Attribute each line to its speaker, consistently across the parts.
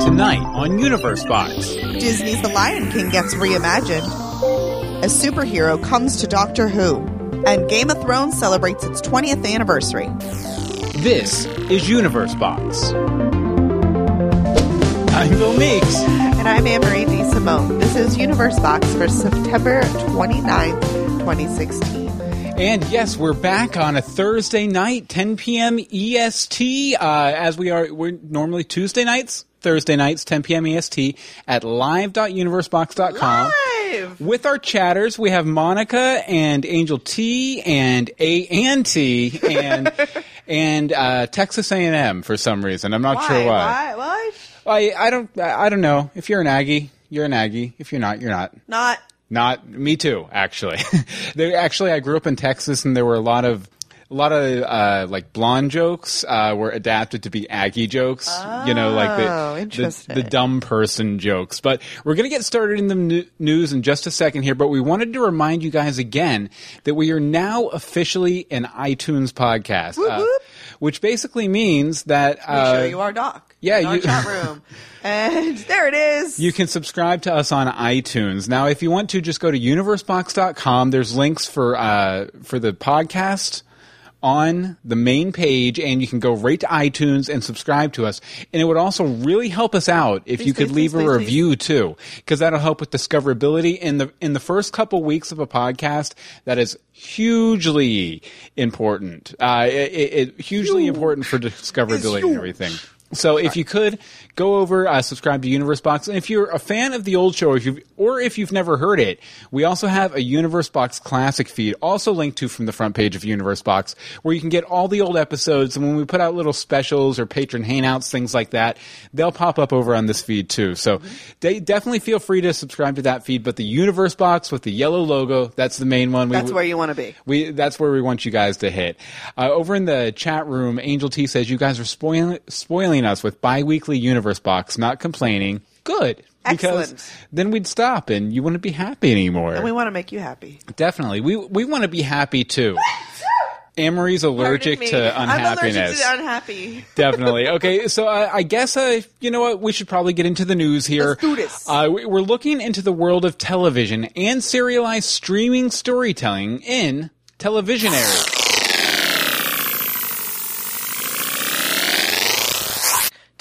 Speaker 1: Tonight on Universe Box.
Speaker 2: Disney's The Lion King gets reimagined. A superhero comes to Doctor Who. And Game of Thrones celebrates its 20th anniversary.
Speaker 1: This is Universe Box. I'm Bill Meeks.
Speaker 2: And I'm Anne-Marie D. Simone. This is Universe Box for September 29th, 2016.
Speaker 1: And yes, we're back on a Thursday night, 10 p.m. EST, uh, as we are, we're normally Tuesday nights, Thursday nights, 10 p.m. EST at live.universebox.com.
Speaker 2: Live!
Speaker 1: With our chatters, we have Monica and Angel T and A and T and and uh, Texas A&M for some reason. I'm not
Speaker 2: Why?
Speaker 1: sure why.
Speaker 2: Why? Why?
Speaker 1: I I don't I don't know. If you're an Aggie, you're an Aggie. If you're not, you're not.
Speaker 2: Not.
Speaker 1: Not me too, actually. there actually I grew up in Texas and there were a lot of a lot of uh, like blonde jokes uh, were adapted to be Aggie jokes. you know, like
Speaker 2: Oh,
Speaker 1: the, the the dumb person jokes. But we're going to get started in the news in just a second here. But we wanted to remind you guys again that we are now officially an iTunes podcast, uh,
Speaker 2: whoop.
Speaker 1: which basically means that
Speaker 2: We
Speaker 1: uh,
Speaker 2: show you our doc.
Speaker 1: yeah,
Speaker 2: our
Speaker 1: you-
Speaker 2: chat room. and there it is.
Speaker 1: You can subscribe to us on iTunes. Now, if you want to, just go to universebox.com. There's links for uh, for the podcast on the main page, and you can go right to iTunes and subscribe to us. And it would also really help us out if
Speaker 2: Please,
Speaker 1: you could
Speaker 2: please,
Speaker 1: leave
Speaker 2: please,
Speaker 1: a review too, because that'll help with discoverability. In the in the first couple weeks of a podcast, that is hugely important. Uh, it, it, it- hugely important for discoverability and everything. So if you could go over, uh, subscribe to Universe Box, and if you're a fan of the old show, or if you've, or if you've never heard it, we also have a Universe Box Classic feed, also linked to from the front page of Universe Box, where you can get all the old episodes. And when we put out little specials or patron hangouts, things like that, they'll pop up over on this feed too. So they definitely feel free to subscribe to that feed. But the Universe Box with the yellow logo, that's the main one. We-
Speaker 2: That's where you want to be.
Speaker 1: we that's where we want you guys to hit. Uh, over in the chat room, Angel T says you guys are spoiling spoiling us with biweekly universe box, not complaining. Good. Because
Speaker 2: Excellent.
Speaker 1: then we'd stop and you wouldn't be happy anymore.
Speaker 2: And we want to make you happy.
Speaker 1: Definitely. We we want to be happy too. Amory's allergic to
Speaker 2: I'm allergic to unhappy.
Speaker 1: Definitely. Okay, so uh, I guess I, you know what we should probably get into the news here.
Speaker 2: Let's do this.
Speaker 1: Uh, we- we're looking into the world of television and serialized streaming storytelling in Televisionary.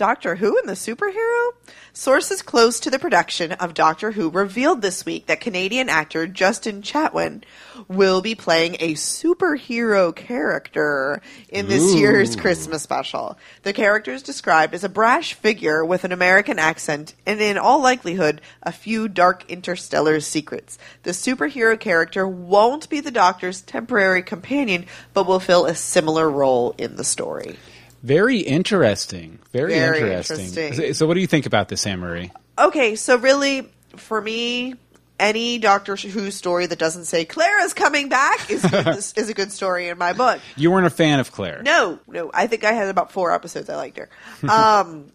Speaker 2: Doctor Who and the superhero? Sources close to the production of Doctor Who revealed this week that Canadian actor Justin Chatwin will be playing a superhero character in this
Speaker 1: Ooh.
Speaker 2: year's Christmas special. The character is described as a brash figure with an American accent and, in all likelihood, a few dark interstellar secrets. The superhero character won't be the Doctor's temporary companion, but will fill a similar role in the story.
Speaker 1: Very interesting. Very,
Speaker 2: Very
Speaker 1: interesting.
Speaker 2: interesting.
Speaker 1: So, what do you think about this, Anne Marie?
Speaker 2: Okay, so really, for me, any Doctor Who story that doesn't say Clara's coming back is good, is, is a good story in my book.
Speaker 1: You weren't a fan of Claire.
Speaker 2: No, no, I think I had about four episodes I liked her. Um,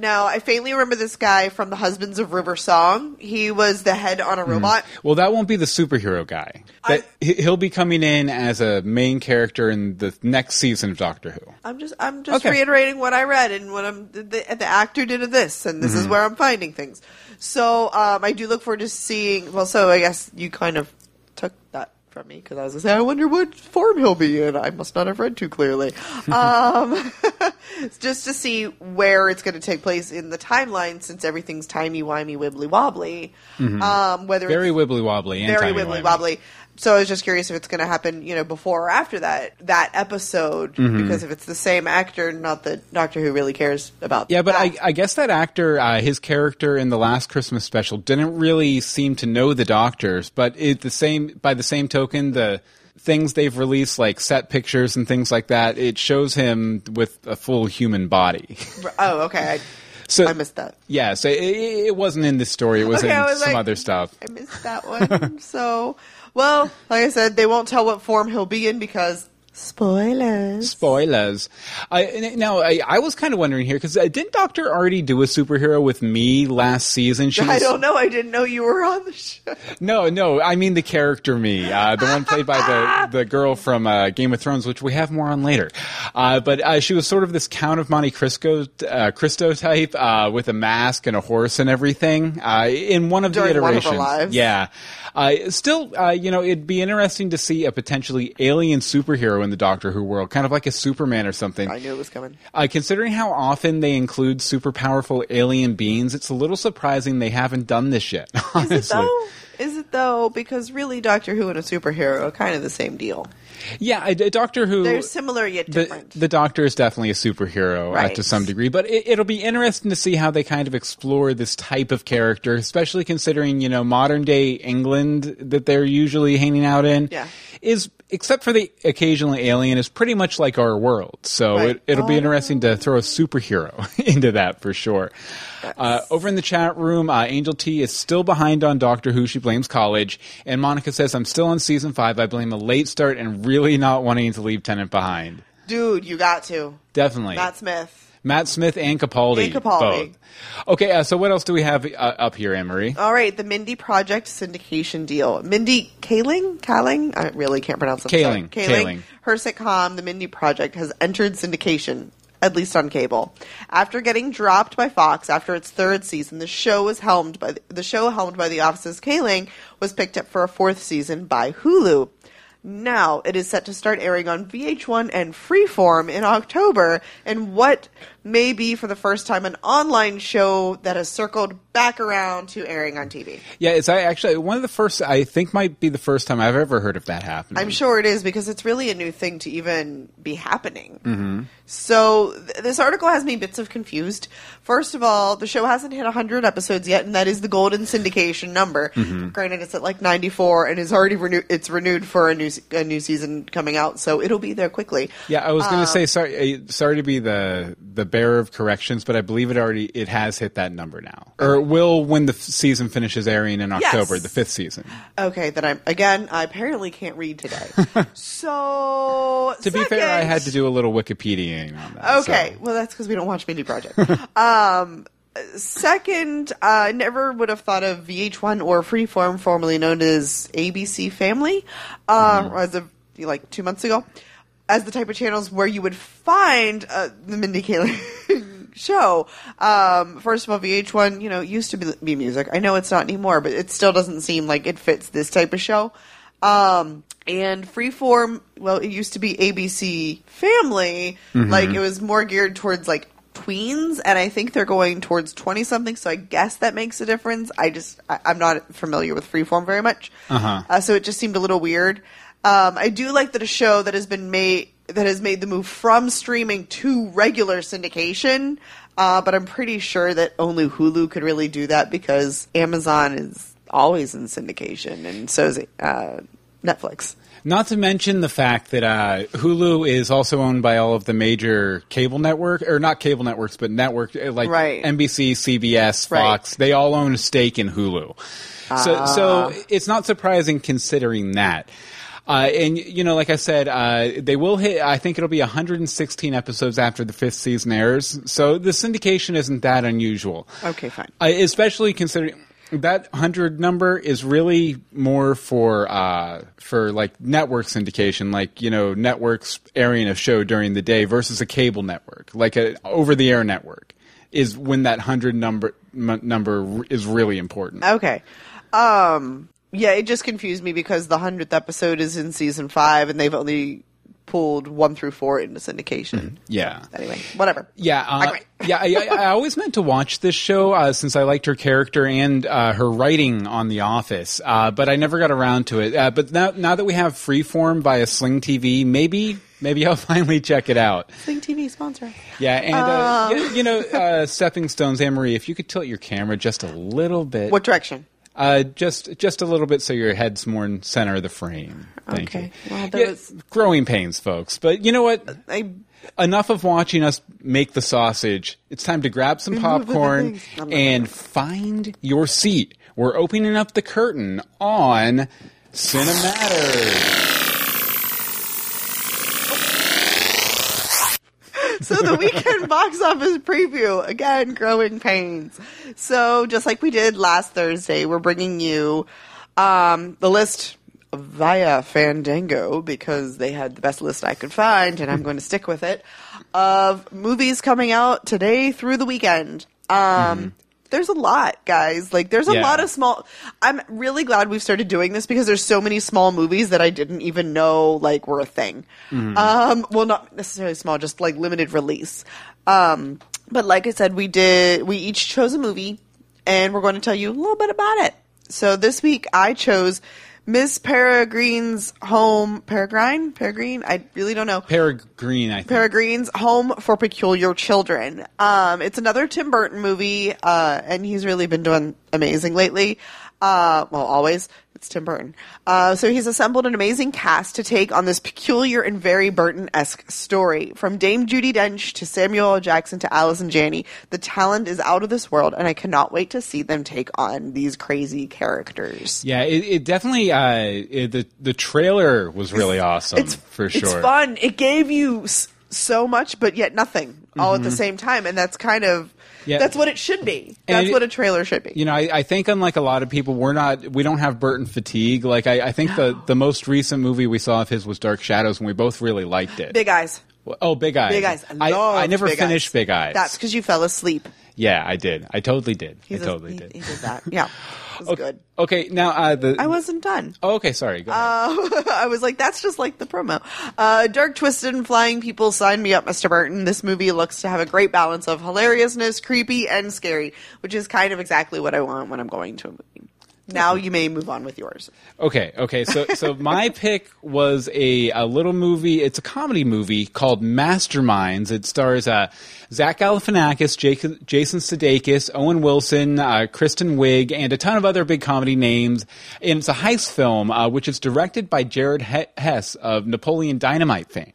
Speaker 2: now I faintly remember this guy from the Husbands of River Song. He was the head on a robot.
Speaker 1: Well, that won't be the superhero guy. That he- he'll be coming in as a main character in the next season of Doctor Who.
Speaker 2: I'm just I'm just
Speaker 1: Okay.
Speaker 2: reiterating what I read and what I'm the, the actor did of this and this is
Speaker 1: Mm-hmm.
Speaker 2: where I'm finding things. So um, I do look forward to seeing. Well, so I guess you kind of took that from me because I was gonna say I wonder what form he'll be in. I must not have read too clearly. um, just to see where it's going to take place in the timeline since everything's timey wimey wibbly wobbly. Um, whether
Speaker 1: Mm-hmm. Very wibbly wobbly
Speaker 2: very wibbly wobbly. So I was just curious if it's going to happen, you know, before or after that that episode.
Speaker 1: Mm-hmm.
Speaker 2: Because if it's the same actor, not the Doctor Who really cares about.
Speaker 1: Yeah, but I. I guess that actor, uh, his character in the last Christmas special, didn't really seem to know the doctors. But it, the same by the same token, the things they've released, like set pictures and things like that, it shows him with a full human body.
Speaker 2: oh, okay, I,
Speaker 1: So
Speaker 2: I missed that.
Speaker 1: Yeah, so it, it wasn't in this story. It was
Speaker 2: Okay,
Speaker 1: in
Speaker 2: was
Speaker 1: some
Speaker 2: like-
Speaker 1: other stuff.
Speaker 2: I missed that one. so, well, like I said, they won't tell what form he'll be in because Spoilers.
Speaker 1: Spoilers. I, now, I, I was kind of wondering here because uh, didn't Doctor already do a superhero with me last season? She
Speaker 2: I don't know. I didn't know you were on the show.
Speaker 1: No, no, I mean the character me, uh, the one played by the the girl from uh, Game of Thrones, which we have more on later. Uh, but uh, she was sort of this Count of Monte Cristo, uh, Cristo type uh, with a mask and a horse and everything uh, in one of
Speaker 2: During
Speaker 1: the
Speaker 2: of
Speaker 1: iterations.
Speaker 2: lives.
Speaker 1: Yeah. Uh, still, uh, you know, it'd be interesting to see a potentially alien superhero in the Doctor Who world, kind of like a Superman or something.
Speaker 2: I knew it was coming.
Speaker 1: Uh, considering how often they include super powerful alien beings, it's a little surprising they haven't done this yet. Honestly.
Speaker 2: Is it though? Is it though? Because really, Doctor Who and a superhero are kind of the same deal.
Speaker 1: Yeah, a, a Doctor Who.
Speaker 2: They're similar yet
Speaker 1: the,
Speaker 2: different.
Speaker 1: the Doctor is definitely a superhero uh, to some degree, but it, it'll be interesting to see how they kind of explore this type of character, especially considering you know modern day England that they're usually hanging out in.
Speaker 2: Yeah.
Speaker 1: is except for the occasional alien is pretty much like our world. So
Speaker 2: Right.
Speaker 1: it, it'll be
Speaker 2: Oh.
Speaker 1: interesting to throw a superhero into that for sure. Uh, over in the chat room, uh, Angel T is still behind on Doctor Who. She blames college. And Monica says, I'm still on season five. I blame a late start and really not wanting to leave Tennant behind.
Speaker 2: Dude, you got to.
Speaker 1: Definitely.
Speaker 2: Matt Smith.
Speaker 1: Matt Smith and Capaldi.
Speaker 2: And Capaldi.
Speaker 1: Both. Okay, uh, so what else do we have uh, up here, Emery?
Speaker 2: All right, the Mindy Project syndication deal. Mindy Kaling? Kaling? I really can't pronounce it.
Speaker 1: Kaling.
Speaker 2: Kaling.
Speaker 1: Kaling.
Speaker 2: Her sitcom, The Mindy Project, has entered syndication, at least on cable. After getting dropped by Fox after its third season, the show was helmed by the, the show helmed by The Office's Kaling was picked up for a fourth season by Hulu. Now it is set to start airing on VH1 and Freeform in October, and what may be for the first time an online show that has circled back around to airing on TV.
Speaker 1: Yeah, it's I actually one of the first. I think might be the first time I've ever heard of that happening.
Speaker 2: I'm sure it is because it's really a new thing to even be happening. Mm-hmm. So th- this article has me bits of confused. First of all, the show hasn't hit 100 episodes yet, and that is the golden syndication number. Granted, it's at like 94 and is already renewed. It's renewed for a new a new season coming out, so it'll be there quickly.
Speaker 1: Yeah, I was
Speaker 2: Um,
Speaker 1: going to say sorry. uh, Sorry to be the the bearer of corrections, but I believe it already it has hit that number now, or it will when the f- season finishes airing in October,
Speaker 2: Yes.
Speaker 1: the fifth season.
Speaker 2: Okay, then I'm again. I apparently can't read today. so
Speaker 1: To be fair, I
Speaker 2: second-
Speaker 1: had to do a little Wikipediaing on that.
Speaker 2: Okay,
Speaker 1: so-
Speaker 2: well that's because we don't watch Mindy Project. um, second, uh, I never would have thought of VH1 or Freeform, formerly known as ABC Family, uh, as of like two months ago, as the type of channels where you would find uh, the Mindy Kaling show. Um, first of all, VH1, you know, used to be, be music. I know it's not anymore, but it still doesn't seem like it fits this type of show. Um, and Freeform, well, it used to be ABC Family. Like, it was more geared towards, like, tweens, and I think they're going towards 20 something, so I guess that makes a difference. I just, I, I'm not familiar with Freeform very much.
Speaker 1: Uh-huh.
Speaker 2: Uh, so it just seemed a little weird. Um, I do like that a show that has been made, that has made the move from streaming to regular syndication. Uh, but I'm pretty sure that only Hulu could really do that because Amazon is always in syndication, and so is uh, Netflix.
Speaker 1: Not to mention the fact that uh, Hulu is also owned by all of the major cable network, or not cable networks, but network uh, like
Speaker 2: Right.
Speaker 1: NBC, CBS,
Speaker 2: Right.
Speaker 1: Fox. They all own a stake in Hulu. So,
Speaker 2: Ah.
Speaker 1: so it's not surprising considering that. Uh, and you know, like I said, uh, they will hit. I think it'll be 116 episodes after the fifth season airs. So the syndication isn't that unusual.
Speaker 2: Okay, fine.
Speaker 1: Uh, especially considering that hundred number is really more for uh, for like network syndication, like you know networks airing a show during the day versus a cable network, like a over the air network, is when that hundred number m- number is really important.
Speaker 2: Okay. Um, yeah, it just confused me because the hundredth episode is in season five, and they've only pulled one through four into syndication.
Speaker 1: Yeah.
Speaker 2: Anyway, whatever.
Speaker 1: Yeah, uh, yeah. I, I, I always meant to watch this show uh, since I liked her character and uh, her writing on The Office, uh, but I never got around to it. Uh, but now, now that we have Freeform via Sling TV, maybe, maybe I'll finally check it out.
Speaker 2: Sling TV sponsor.
Speaker 1: Yeah, and uh, you, you know, uh, Stepping Stones, Anne Marie, if you could tilt your camera just a little bit,
Speaker 2: What direction?
Speaker 1: Uh, just just a little bit, so your head's more in center of the frame. Thank
Speaker 2: Okay.
Speaker 1: you.
Speaker 2: Well,
Speaker 1: Yeah,
Speaker 2: was-
Speaker 1: growing pains, folks. But you know what?
Speaker 2: I
Speaker 1: enough of watching us make the sausage. It's time to grab some popcorn
Speaker 2: things. Nom, nom,
Speaker 1: and find your seat. We're opening up the curtain on Cinematter.
Speaker 2: So the weekend box office preview again, growing pains. So just like we did last Thursday, we're bringing you um, the list via Fandango because they had the best list I could find, and I'm going to stick with it of movies coming out today through the weekend. Um, There's a lot, guys. Like, there's a
Speaker 1: Yeah.
Speaker 2: lot of small. I'm really glad we've started doing this because there's so many small movies that I didn't even know like were a thing. Um, well, not necessarily small, just like limited release. Um, but like I said, we did. We each chose a movie, and we're going to tell you a little bit about it. So this week, I chose Miss Peregrine's Home. Peregrine, Peregrine. I really don't know.
Speaker 1: Peregrine, I think.
Speaker 2: Peregrine's Home for Peculiar Children. Um, it's another Tim Burton movie, uh, and he's really been doing amazing lately. Uh, well, always. It's Tim Burton. Uh, so he's assembled an amazing cast to take on this peculiar and very Burton-esque story. From Dame Judi Dench to Samuel L. Jackson to Allison Janney, the talent is out of this world, and I cannot wait to see them take on these crazy characters.
Speaker 1: Yeah, it, it definitely uh, it, the the trailer was really awesome
Speaker 2: it's
Speaker 1: for sure.
Speaker 2: It's fun. It gave you s- so much, but yet nothing all at the same time, and that's kind of
Speaker 1: Mm-hmm. Yeah.
Speaker 2: that's what it should be. That's
Speaker 1: it-
Speaker 2: what a trailer should be.
Speaker 1: You know, I, I think unlike a lot of people, we're not we don't have Burton fatigue. Like I, I think the the most recent movie we saw of his was Dark Shadows, and we both really liked it.
Speaker 2: Big eyes,
Speaker 1: oh, Big Eyes.
Speaker 2: big eyes. I,
Speaker 1: I, I never
Speaker 2: Big
Speaker 1: finished
Speaker 2: eyes.
Speaker 1: Big Eyes.
Speaker 2: That's because you fell asleep.
Speaker 1: yeah, I did. I totally did.
Speaker 2: He's
Speaker 1: I
Speaker 2: a-
Speaker 1: totally
Speaker 2: he,
Speaker 1: did.
Speaker 2: He did that. Yeah, was
Speaker 1: okay,
Speaker 2: good.
Speaker 1: Okay, now uh, the
Speaker 2: I wasn't done.
Speaker 1: Oh, okay, sorry. Go ahead.
Speaker 2: Uh, I was like, that's just like the promo. Uh, dark, twisted, and flying people, sign me up, Mr. Burton. This movie looks to have a great balance of hilariousness, creepy, and scary, which is kind of exactly what I want when I'm going to a movie. Now you may move on with yours.
Speaker 1: Okay, okay. So, so my pick was a, a little movie. It's a comedy movie called Masterminds. It stars uh, Zach Galifianakis, Jake, Jason Sudeikis, Owen Wilson, uh, Kristen Wiig, and a ton of other big comedy names. And it's a heist film, uh, which is directed by Jared Hess of Napoleon Dynamite fame.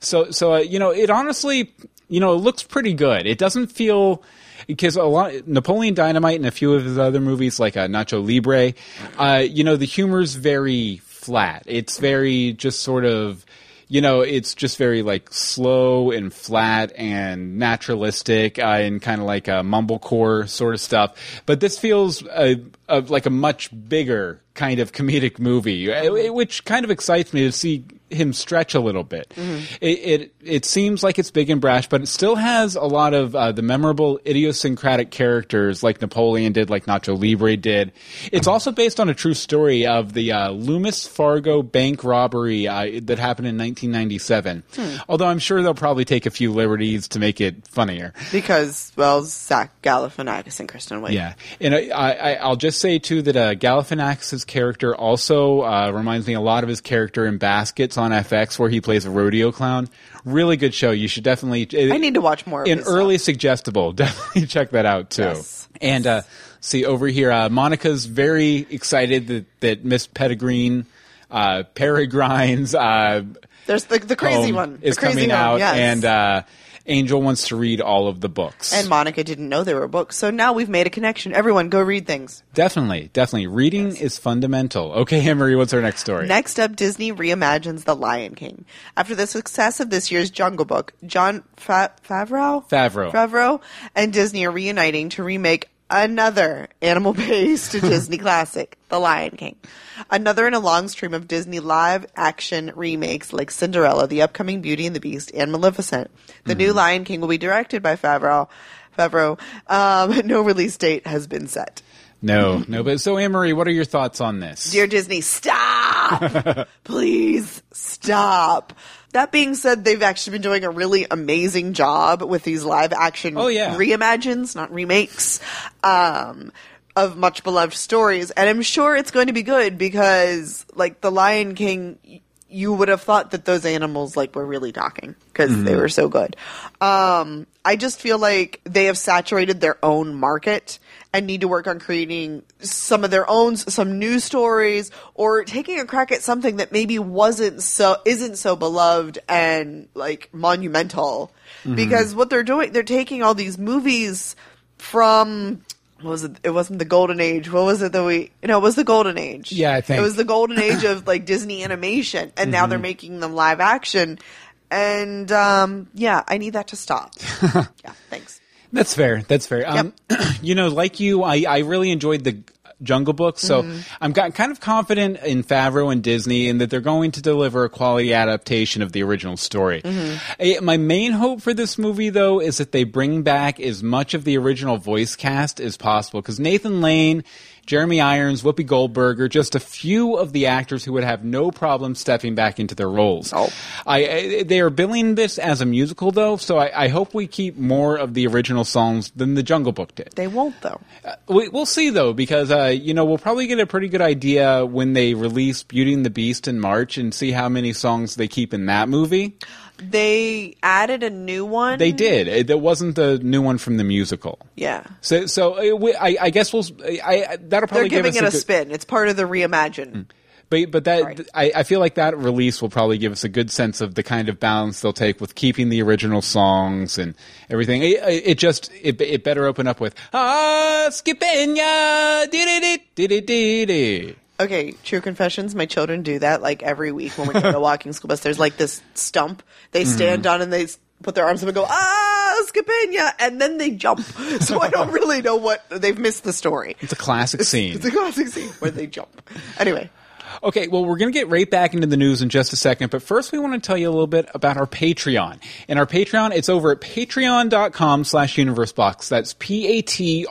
Speaker 1: So, so uh, you know, it honestly, you know, it looks pretty good. It doesn't feel because a lot Napoleon Dynamite and a few of his other movies like uh, Nacho Libre, uh, you know, the humor's very flat. It's very just sort of. You know, it's just very like slow and flat and naturalistic uh, and kind of like a mumblecore sort of stuff. But this feels uh, uh, like a much bigger kind of comedic movie, uh, which kind of excites me to see him stretch a little bit. It, it it seems like it's big and brash, but it still has a lot of uh, the memorable idiosyncratic characters like Napoleon did, like Nacho Libre did. It's also based on a true story of the uh, Loomis Fargo bank robbery uh, that happened in 1997. Although I'm sure they'll probably take a few liberties to make it funnier.
Speaker 2: Because, well, Zach Galifianakis and Kristen Wiig.
Speaker 1: Yeah, and I, I, I'll just say too that uh, Galifianakis' character also uh, reminds me a lot of his character in Baskets on FX, where he plays a rodeo clown. Really good show. You should definitely.
Speaker 2: I need to watch more of
Speaker 1: In early
Speaker 2: stuff.
Speaker 1: suggestible, definitely check that out too.
Speaker 2: Yes.
Speaker 1: And uh, see over here, uh, Monica's very excited that that Miss Pettigreen, uh, Peregrines, uh,
Speaker 2: There's the, the crazy one.
Speaker 1: is
Speaker 2: the crazy
Speaker 1: coming
Speaker 2: one,
Speaker 1: out,
Speaker 2: yes.
Speaker 1: and uh, Angel wants to read all of the books.
Speaker 2: And Monica didn't know there were books, so now we've made a connection. Everyone, go read things.
Speaker 1: Definitely, definitely. Reading is fundamental. Okay, Emery, what's our next story?
Speaker 2: Next up, Disney reimagines The Lion King. After the success of this year's Jungle Book, Jon Fa- Favreau?
Speaker 1: Favreau.
Speaker 2: Favreau and Disney are reuniting to remake another animal-based Disney classic, The Lion King. Another in a long stream of Disney live-action remakes like Cinderella, The Upcoming Beauty and the Beast, and Maleficent. The
Speaker 1: Mm-hmm.
Speaker 2: new Lion King will be directed by Favreau. Favreau. Um, no release date has been set.
Speaker 1: No, no. But so, Emery, what are your thoughts on this?
Speaker 2: Dear Disney, stop! Please stop. That being said, they've actually been doing a really amazing job with these live action
Speaker 1: Oh, yeah.
Speaker 2: reimagines, not remakes, um, of much beloved stories. And I'm sure it's going to be good because, like, The Lion King, you would have thought that those animals, like, were really talking because
Speaker 1: Mm-hmm.
Speaker 2: they were so good. Um, I just feel like they have saturated their own market and need to work on creating some of their own some new stories or taking a crack at something that maybe wasn't so isn't so beloved and like monumental because what they're doing they're taking all these movies from what was it it wasn't the golden age what was it that we no it was the golden age
Speaker 1: Yeah, I think.
Speaker 2: it was the golden age of like disney animation and now they're making them live action and um, yeah, I need that to stop. yeah, thanks.
Speaker 1: That's fair. That's fair. Um, you know, like you, I, I really enjoyed the Jungle Book, so
Speaker 2: Mm-hmm.
Speaker 1: I'm got, kind of confident in Favreau and Disney and that they're going to deliver a quality adaptation of the original story.
Speaker 2: Mm-hmm.
Speaker 1: Eh, my main hope for this movie, though, is that they bring back as much of the original voice cast as possible because Nathan Lane. Jeremy Irons, Whoopi Goldberg are just a few of the actors who would have no problem stepping back into their roles.
Speaker 2: Oh.
Speaker 1: I, I they are billing this as a musical though, so I, I hope we keep more of the original songs than the Jungle Book did.
Speaker 2: They won't though.
Speaker 1: We, we'll see though, because uh, you know we'll probably get a pretty good idea when they release Beauty and the Beast in March and see how many songs they keep in that movie.
Speaker 2: They added a new one.
Speaker 1: They did. That wasn't the new one from the musical.
Speaker 2: Yeah.
Speaker 1: So, so uh, we, I, I guess we'll. I, I that'll probably They're give
Speaker 2: giving
Speaker 1: us
Speaker 2: it a,
Speaker 1: good- Mm.
Speaker 2: spin. It's part of the reimagine.
Speaker 1: But but that
Speaker 2: Right.
Speaker 1: I, I feel like that release will probably give us a good sense of the kind of balance they'll take with keeping the original songs and everything. It, it just it, it better open up with ah skipenya dee dee dee dee dee.
Speaker 2: Okay, true confessions. My children do that like every week when we go to walking school bus. There's like this stump. They
Speaker 1: Mm-hmm.
Speaker 2: stand on and they s- put their arms up and go, ah, Scapina, and then they jump. So I don't really know what they've missed the story.
Speaker 1: It's a classic scene.
Speaker 2: It's a classic scene where they jump. Anyway,
Speaker 1: Okay, well, we're going to get right back into the news in just a second, but first we want to tell you a little bit about our Patreon. And our Patreon, it's over at patreon.com slash universebox. That's P-A-T-R-E-O-N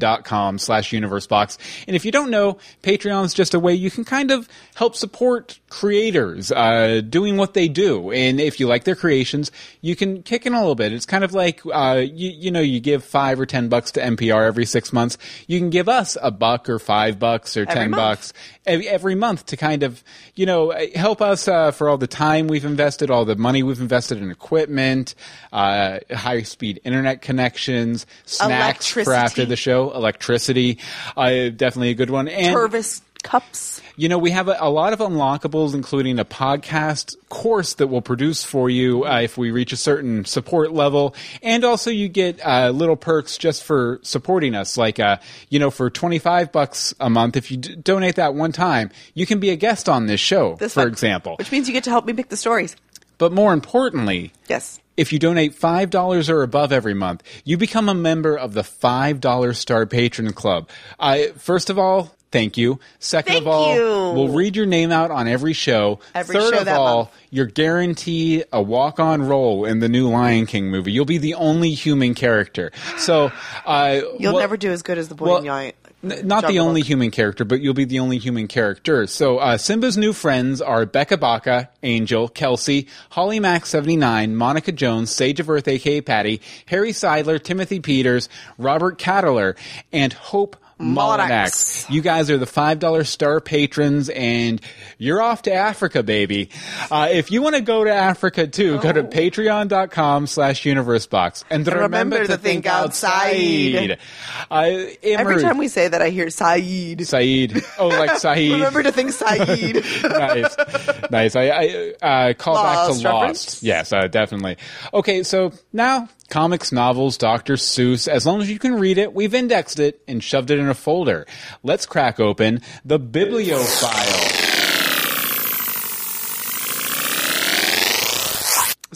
Speaker 1: dot com slash universebox. And if you don't know, Patreon's just a way you can kind of help support creators, uh, doing what they do. And if you like their creations, you can kick in a little bit. It's kind of like, uh, you, you know, you give five or ten bucks to NPR every six months. You can give us a buck or five bucks or ten
Speaker 2: month.
Speaker 1: bucks every, every month to kind of, you know, help us uh, for all the time we've invested, all the money we've invested in equipment, uh, high speed internet connections, snacks for after the show, electricity, uh, definitely a good one. And
Speaker 2: Purvis cups.
Speaker 1: you know, we have a, a lot of unlockables, including a podcast course that we'll produce for you uh, if we reach a certain support level, and also you get uh, little perks just for supporting us. Like, uh, you know, for twenty five bucks a month, if you d- donate that one time, you can be a guest on this show,
Speaker 2: This
Speaker 1: for example.
Speaker 2: Which means you get to help me pick the stories.
Speaker 1: But more importantly,
Speaker 2: Yes.
Speaker 1: if you donate $5 or above every month, you become a member of the $5 Star Patron Club. Uh, first of all, thank you. Second
Speaker 2: Thank
Speaker 1: of all,
Speaker 2: you.
Speaker 1: we'll read your name out on every show.
Speaker 2: Every
Speaker 1: Third
Speaker 2: show
Speaker 1: of all,
Speaker 2: month.
Speaker 1: you're guaranteed a walk-on role in the new Lion King movie. You'll be the only human character. So, uh,
Speaker 2: You'll
Speaker 1: well-
Speaker 2: never do as good as the boy
Speaker 1: well,
Speaker 2: in Giant.
Speaker 1: N- not the only
Speaker 2: Book.
Speaker 1: human character, but you'll be the only human character. So uh, Simba's new friends are Becca Baca, Angel, Kelsey, Holly Mack 79, Monica Jones, Sage of Earth, aka Patty, Harry Seidler, Timothy Peters, Robert Cattler, and Hope
Speaker 2: Monax.
Speaker 1: You guys are the $5 star patrons, and you're off to Africa, baby. Uh, if you want to go to Africa too, go to patreon.com slash universebox. And, remember, to think outside. Uh,
Speaker 2: Every time we say that, I hear Sayid.
Speaker 1: Sayid. Oh, like Sayid.
Speaker 2: Remember to think Sayid.
Speaker 1: nice, nice. I, I uh, call back to
Speaker 2: reference?
Speaker 1: Lost. Yes, uh, definitely. Okay, so now comics, novels, Dr. Seuss. As long as you can read it, we've indexed it and shoved it in a folder. Let's crack open the bibliophile.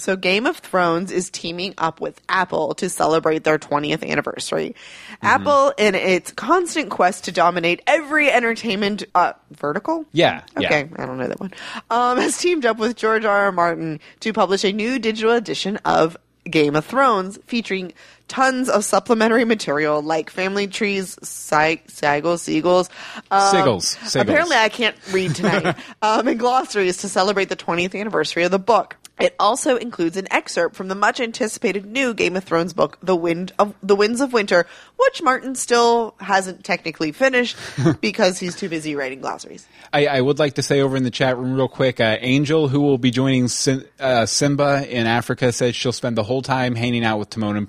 Speaker 2: So Game of Thrones is teaming up with Apple to celebrate their 20th anniversary.
Speaker 1: Mm-hmm.
Speaker 2: Apple, in its constant quest to dominate every entertainment uh, vertical,
Speaker 1: Yeah, yeah.
Speaker 2: Okay, I don't know that one. Um, has teamed up with George R. R. Martin to publish a new digital edition of Game of Thrones featuring tons of supplementary material like family trees, si- seagulls, seagulls. Um,
Speaker 1: Siggles, siggles.
Speaker 2: Apparently, I can't read tonight. um, and glossaries to celebrate the 20th anniversary of the book. It also includes an excerpt from the much anticipated new Game of Thrones book, The Wind of The Winds of Winter, which Martin still hasn't technically finished because he's too busy writing glossaries.
Speaker 1: I, I would like to say over in the chat room real quick, uh, Angel, who will be joining Sim, uh, Simba in Africa, says she'll spend the whole time hanging out with Timon and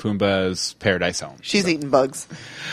Speaker 1: Paradise Home.
Speaker 2: She's eating bugs.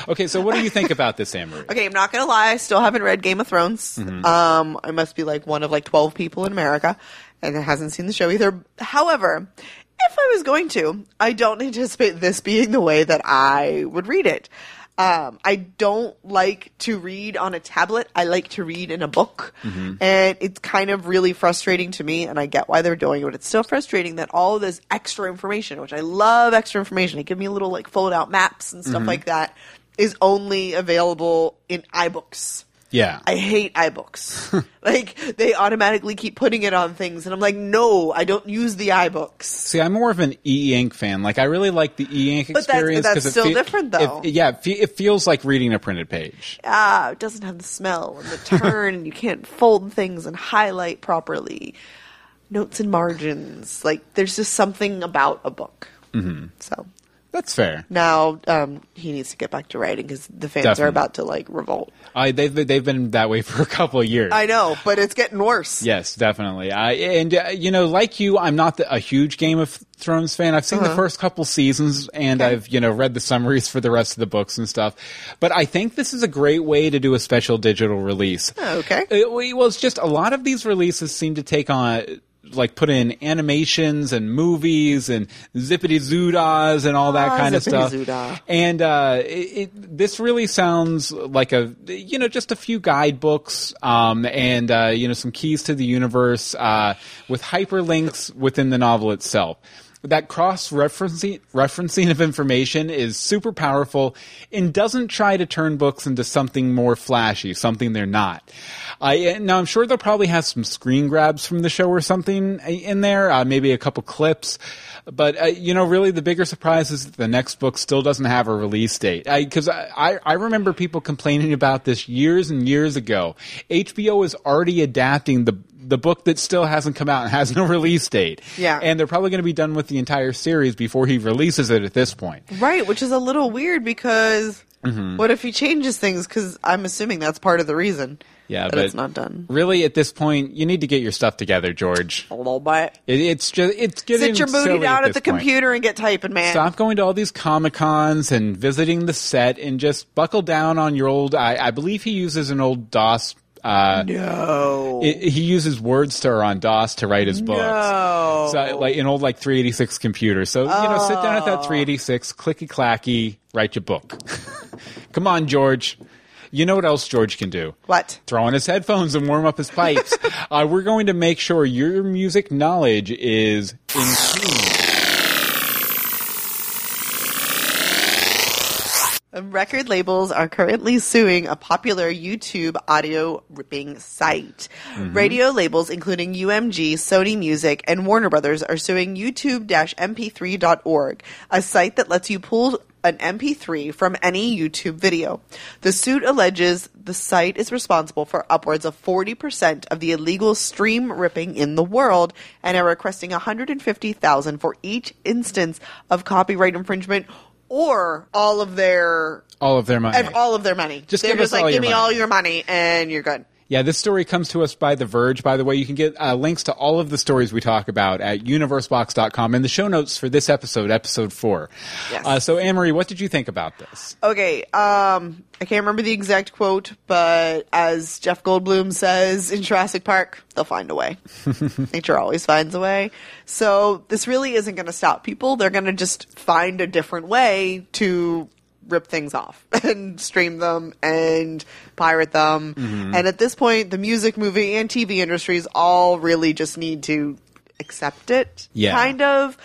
Speaker 1: Okay, so what do you think about this, Anne Marie?
Speaker 2: Okay, I'm not gonna lie. I still haven't read Game of Thrones. Um, I must be like one of like 12 people in America, and hasn't seen the show either. However, if I was going to, I don't anticipate this being the way that I would read it. Um, I don't like to read on a tablet. I like to read in a book.
Speaker 1: Mm-hmm.
Speaker 2: And it's kind of really frustrating to me, and I get why they're doing it, but it's still frustrating that all of this extra information, which I love extra information, they give me a little like fold out maps and
Speaker 1: Mm-hmm.
Speaker 2: stuff like that, is only available in iBooks.
Speaker 1: Yeah.
Speaker 2: I hate iBooks. like they automatically keep putting it on things, and I'm like, no, I don't use the iBooks.
Speaker 1: See, I'm more of an e-ink fan. Like, I really like the e-ink
Speaker 2: But that's-
Speaker 1: experience.
Speaker 2: that's
Speaker 1: 'cause it
Speaker 2: still different, though.
Speaker 1: It, yeah, it, fe- it feels like reading a printed page.
Speaker 2: Ah, it doesn't have the smell and the turn, and you can't fold things and highlight properly. Notes and margins, like there's just something about a book. Mm-hmm. So
Speaker 1: That's fair.
Speaker 2: now um, he needs to get back to writing because the fans
Speaker 1: Definitely.
Speaker 2: are about to like revolt.
Speaker 1: I, they've been- they've been that way for a couple of years.
Speaker 2: I know, but it's getting worse.
Speaker 1: Yes, definitely. I and uh, you know, like you, I'm not the, a huge Game of Thrones fan. I've seen the first couple seasons, and
Speaker 2: Uh-huh. Okay.
Speaker 1: I've you know read the summaries for the rest of the books and stuff. But I think this is a great way to do a special digital release.
Speaker 2: Oh, okay.
Speaker 1: It, well, it's just a lot of these releases seem to take on. Like put in animations and movies and zippity zoodas and all that
Speaker 2: Ah,
Speaker 1: kind of stuff. And uh, it, it, this really sounds like a you know just a few guidebooks um, and uh, you know some keys to the universe uh, with hyperlinks within the novel itself. That cross referencing of information is super powerful and doesn't try to turn books into something more flashy, something they're not. Now I'm sure they'll probably have some screen grabs from the show or something in there, uh, maybe a couple clips. But uh, you know, really, the bigger surprise is that the next book still doesn't have a release date. Because I, I, I remember people complaining about this years and years ago. HBO is already adapting the the book that still hasn't come out and has no release date.
Speaker 2: Yeah.
Speaker 1: and they're probably going to be done with the entire series before he releases it at this point.
Speaker 2: Right, which is a little weird because
Speaker 1: Mm-hmm.
Speaker 2: what if he changes things? Because I'm assuming that's part of the reason.
Speaker 1: Yeah,
Speaker 2: that
Speaker 1: but
Speaker 2: it's not done.
Speaker 1: Really, at this point, you need to get your stuff together, George.
Speaker 2: A little bit.
Speaker 1: It, it's just it's getting
Speaker 2: Sit your booty down at,
Speaker 1: this
Speaker 2: the
Speaker 1: point.
Speaker 2: computer and get typing, man.
Speaker 1: Stop going to all these comic cons and visiting the set, and just buckle down on your old. I, I believe he uses an old DOS. Uh,
Speaker 2: No.
Speaker 1: it- he uses WordStar on DOS to write his books.
Speaker 2: No.
Speaker 1: So like an old like 386 computer. So you know, sit down at that 386, clicky clacky, write your book. Come on, George. You know what else George can do?
Speaker 2: what?
Speaker 1: Throw on his headphones and warm up his pipes. uh, we're going to make sure your music knowledge is in
Speaker 2: Record labels are currently suing a popular YouTube audio ripping site. Mm-hmm. Radio labels, including UMG, Sony Music, and Warner Brothers, are suing YouTube-mp3.org, a site that lets you pull an MP3 from any YouTube video. The suit alleges the site is responsible for upwards of 40% of the illegal stream ripping in the world and are requesting 150,000 for each instance of copyright infringement or all of their
Speaker 1: All of their money.
Speaker 2: all of their money.
Speaker 1: Just
Speaker 2: They're
Speaker 1: give
Speaker 2: just
Speaker 1: us all
Speaker 2: like,
Speaker 1: your
Speaker 2: give me
Speaker 1: money."
Speaker 2: all your money and you're good.
Speaker 1: Yeah, this story comes to us by The Verge. By the way, you can get uh, links to all of the stories we talk about at universebox.com in the show notes for this episode, episode four.
Speaker 2: Yes.
Speaker 1: Uh, so, Anne Marie, what did you think about this?
Speaker 2: Okay, um, I can't remember the exact quote, but as Jeff Goldblum says in Jurassic Park, they'll find a way. Nature always finds a way. So this really isn't going to stop people. They're going to just find a different way to rip things off and stream them and pirate them.
Speaker 1: Mm-hmm.
Speaker 2: And at this point, the music, movie, and TV industries all really just need to accept it.
Speaker 1: Yeah.
Speaker 2: Kind of.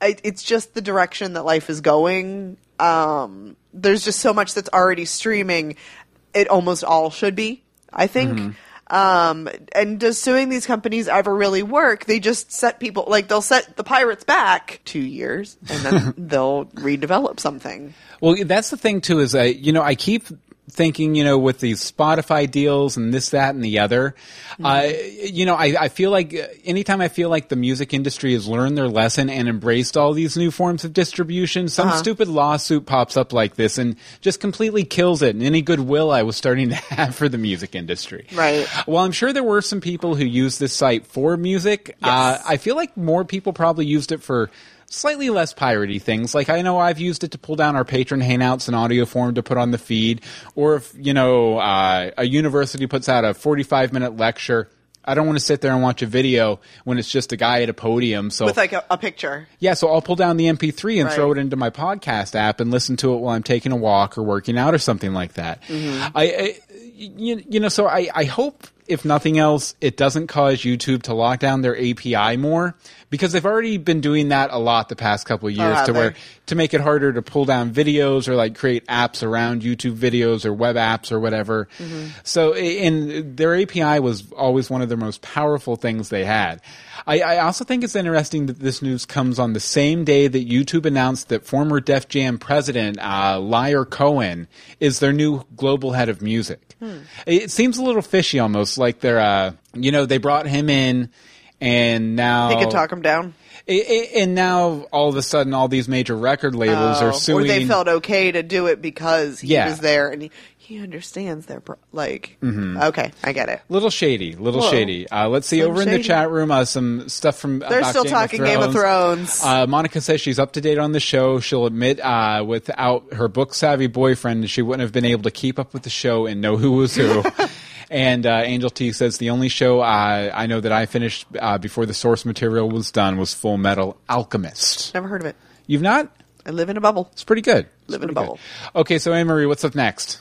Speaker 2: It, it's just the direction that life is going. Um, there's just so much that's already streaming. It almost all should be, I think. Um, and does suing these companies ever really work? They just set people like they'll set the pirates back two years, and then they'll redevelop something.
Speaker 1: Well, that's the thing too. Is I, you know, I keep thinking, you know, with these Spotify deals and this, that, and the other. Uh, you know, I, I feel like uh, anytime I feel like the music industry has learned their lesson and embraced all these new forms of distribution, some stupid lawsuit pops up like this and just completely kills it and any goodwill I was starting to have for the music industry.
Speaker 2: Right.
Speaker 1: Well, I'm sure there were some people who used this site for music. Uh, I feel like more people probably used it for slightly less piratey things. Like I know I've used it to pull down our patron hangouts in audio form to put on the feed, or if you know uh, a university puts out a 45 minute lecture. I don't want to sit there and watch a video when it's just a guy at a podium. So
Speaker 2: with like a, a picture.
Speaker 1: yeah, so I'll pull down the MP3 and
Speaker 2: Right.
Speaker 1: throw it into my podcast app and listen to it while I'm taking a walk or working out or something like that.
Speaker 2: Mm-hmm.
Speaker 1: I, I you, you know, so I, I hope if nothing else, it doesn't cause YouTube to lock down their API more because they've already been doing that a lot the past couple of oh, years
Speaker 2: have
Speaker 1: to
Speaker 2: they?
Speaker 1: where to make it harder to pull down videos or like create apps around YouTube videos or web apps or whatever. Mm-hmm. So, and their API was always one of their most powerful things they had. I, I also think it's interesting that this news comes on the same day that YouTube announced that former Def Jam president uh, Lyor Cohen is their new global head of music. It seems a little fishy, almost like they're, uh, you know, they brought him in, and now
Speaker 2: They could talk him down.
Speaker 1: And now all of a sudden, all these major record labels
Speaker 2: Oh,
Speaker 1: are suing.
Speaker 2: Or they felt okay to do it because he
Speaker 1: Yeah.
Speaker 2: was there and he, he understands their pro- like. Okay, I get it.
Speaker 1: Little shady, little
Speaker 2: Whoa.
Speaker 1: shady. Uh, let's see over in the chat room uh, some stuff from.
Speaker 2: They're still
Speaker 1: Game
Speaker 2: talking
Speaker 1: of
Speaker 2: Game of Thrones.
Speaker 1: Uh, Monica says she's up to date on the show. She'll admit uh, without her book savvy boyfriend, she wouldn't have been able to keep up with the show and know who was who. and uh, Angel T says the only show uh, I know that I finished uh, before the source material was done was Full Metal Alchemist.
Speaker 2: Never heard of it.
Speaker 1: You've not?
Speaker 2: I live in a bubble.
Speaker 1: It's pretty good. It's
Speaker 2: Live in a bubble.
Speaker 1: good. Okay, so Anne Marie, what's up next?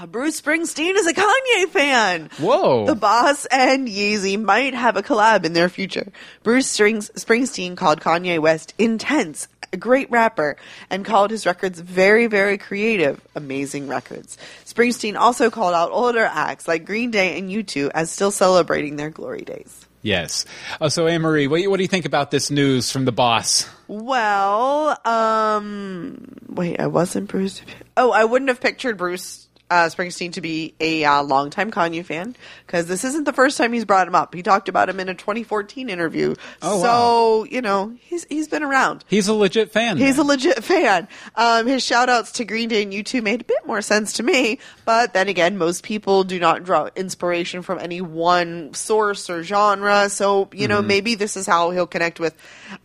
Speaker 2: Uh, Bruce Springsteen is a Kanye fan.
Speaker 1: Whoa.
Speaker 2: The Boss and Yeezy might have a collab in their future. Bruce Strings- Springsteen called Kanye West intense, a great rapper, and called his records very, very creative, amazing records. Springsteen also called out older acts like Green Day and U2 as still celebrating their glory days.
Speaker 1: Yes. Uh, so, Anne Marie, what, what do you think about this news from the boss?
Speaker 2: Well, um, wait, I wasn't Bruce. Oh, I wouldn't have pictured Bruce uh, Springsteen to be a uh, longtime Kanye fan because this isn't the first time he's brought him up. He talked about him in a 2014 interview.
Speaker 1: Oh,
Speaker 2: so you know he's he's been around.
Speaker 1: He's a legit fan.
Speaker 2: He's a legit fan. Um, his shout outs to Green Day and U2 made a bit more sense to me. But then again, most people do not draw inspiration from any one source or genre. So, you know, maybe this is how he'll connect with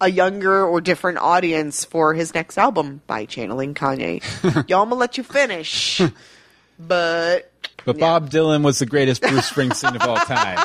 Speaker 2: a younger or different audience for his next album by channeling Kanye. Y'all, I'm going to let you finish. But.
Speaker 1: But Bob Dylan was the greatest Bruce Springsteen of all time.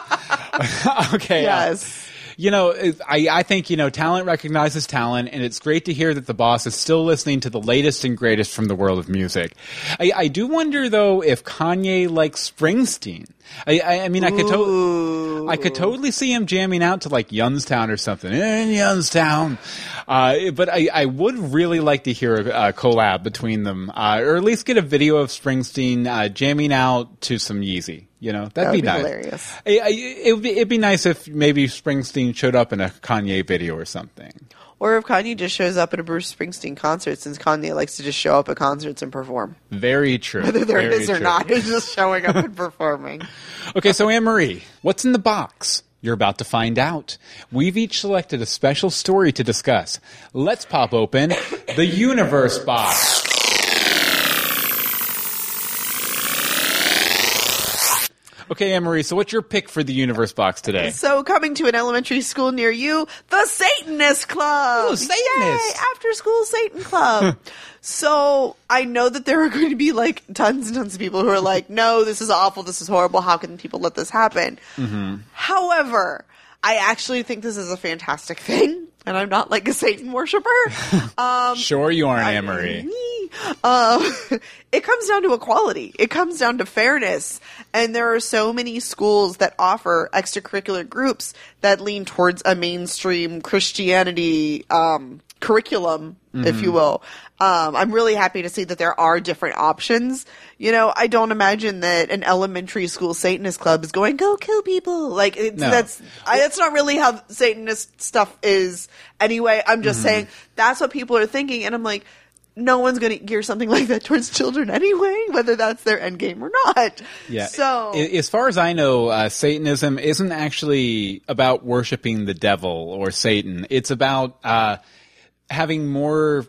Speaker 1: okay. uh,
Speaker 2: Yes.
Speaker 1: You know, I, I think, you know, talent recognizes talent, and it's great to hear that the boss is still listening to the latest and greatest from the world of music. I, I do wonder, though, if Kanye likes Springsteen. I, I, I mean, I could, to- I could totally see him jamming out to like Youngstown or something. In Youngstown. Uh, but I, I would really like to hear a, a collab between them, uh, or at least get a video of Springsteen uh, jamming out to some Yeezy. You know, that'd
Speaker 2: That would
Speaker 1: be,
Speaker 2: be
Speaker 1: nice.
Speaker 2: hilarious.
Speaker 1: It would be, it'd be nice if maybe Springsteen showed up in a Kanye video or something.
Speaker 2: Or if Kanye just shows up at a Bruce Springsteen concert, since Kanye likes to just show up at concerts and perform.
Speaker 1: Very true.
Speaker 2: Whether there
Speaker 1: Very
Speaker 2: is or
Speaker 1: true.
Speaker 2: not, he's just showing up and performing.
Speaker 1: Okay, so Anne Marie, what's in the box? You're about to find out. We've each selected a special story to discuss. Let's pop open the Universe Box. Okay, Anne Marie, so what's your pick for the Universe Box today?
Speaker 2: So, coming to an elementary school near you, the Satanist Club.
Speaker 1: Ooh, Satanist.
Speaker 2: Yay, after school Satan Club. so, I know that there are going to be like tons and tons of people who are like, no, this is awful. This is horrible. How can people let this happen?
Speaker 1: Mm-hmm.
Speaker 2: However, I actually think this is a fantastic thing. And I'm not like a Satan worshiper. Um,
Speaker 1: Sure you aren't, Anne Marie.
Speaker 2: Um, it comes down to equality. It comes down to fairness. And there are so many schools that offer extracurricular groups that lean towards a mainstream Christianity um, curriculum, if you will. Um, I'm really happy to see that there are different options. You know, I don't imagine that an elementary school Satanist club is going go kill people. Like it's,
Speaker 1: No.
Speaker 2: that's I, that's not really how Satanist stuff is. Anyway, I'm just
Speaker 1: Mm-hmm.
Speaker 2: saying that's what people are thinking, and I'm like, no one's going to gear something like that towards children anyway, whether that's their end game or not.
Speaker 1: Yeah.
Speaker 2: So
Speaker 1: as far as I know, uh, Satanism isn't actually about worshiping the devil or Satan. It's about uh, having more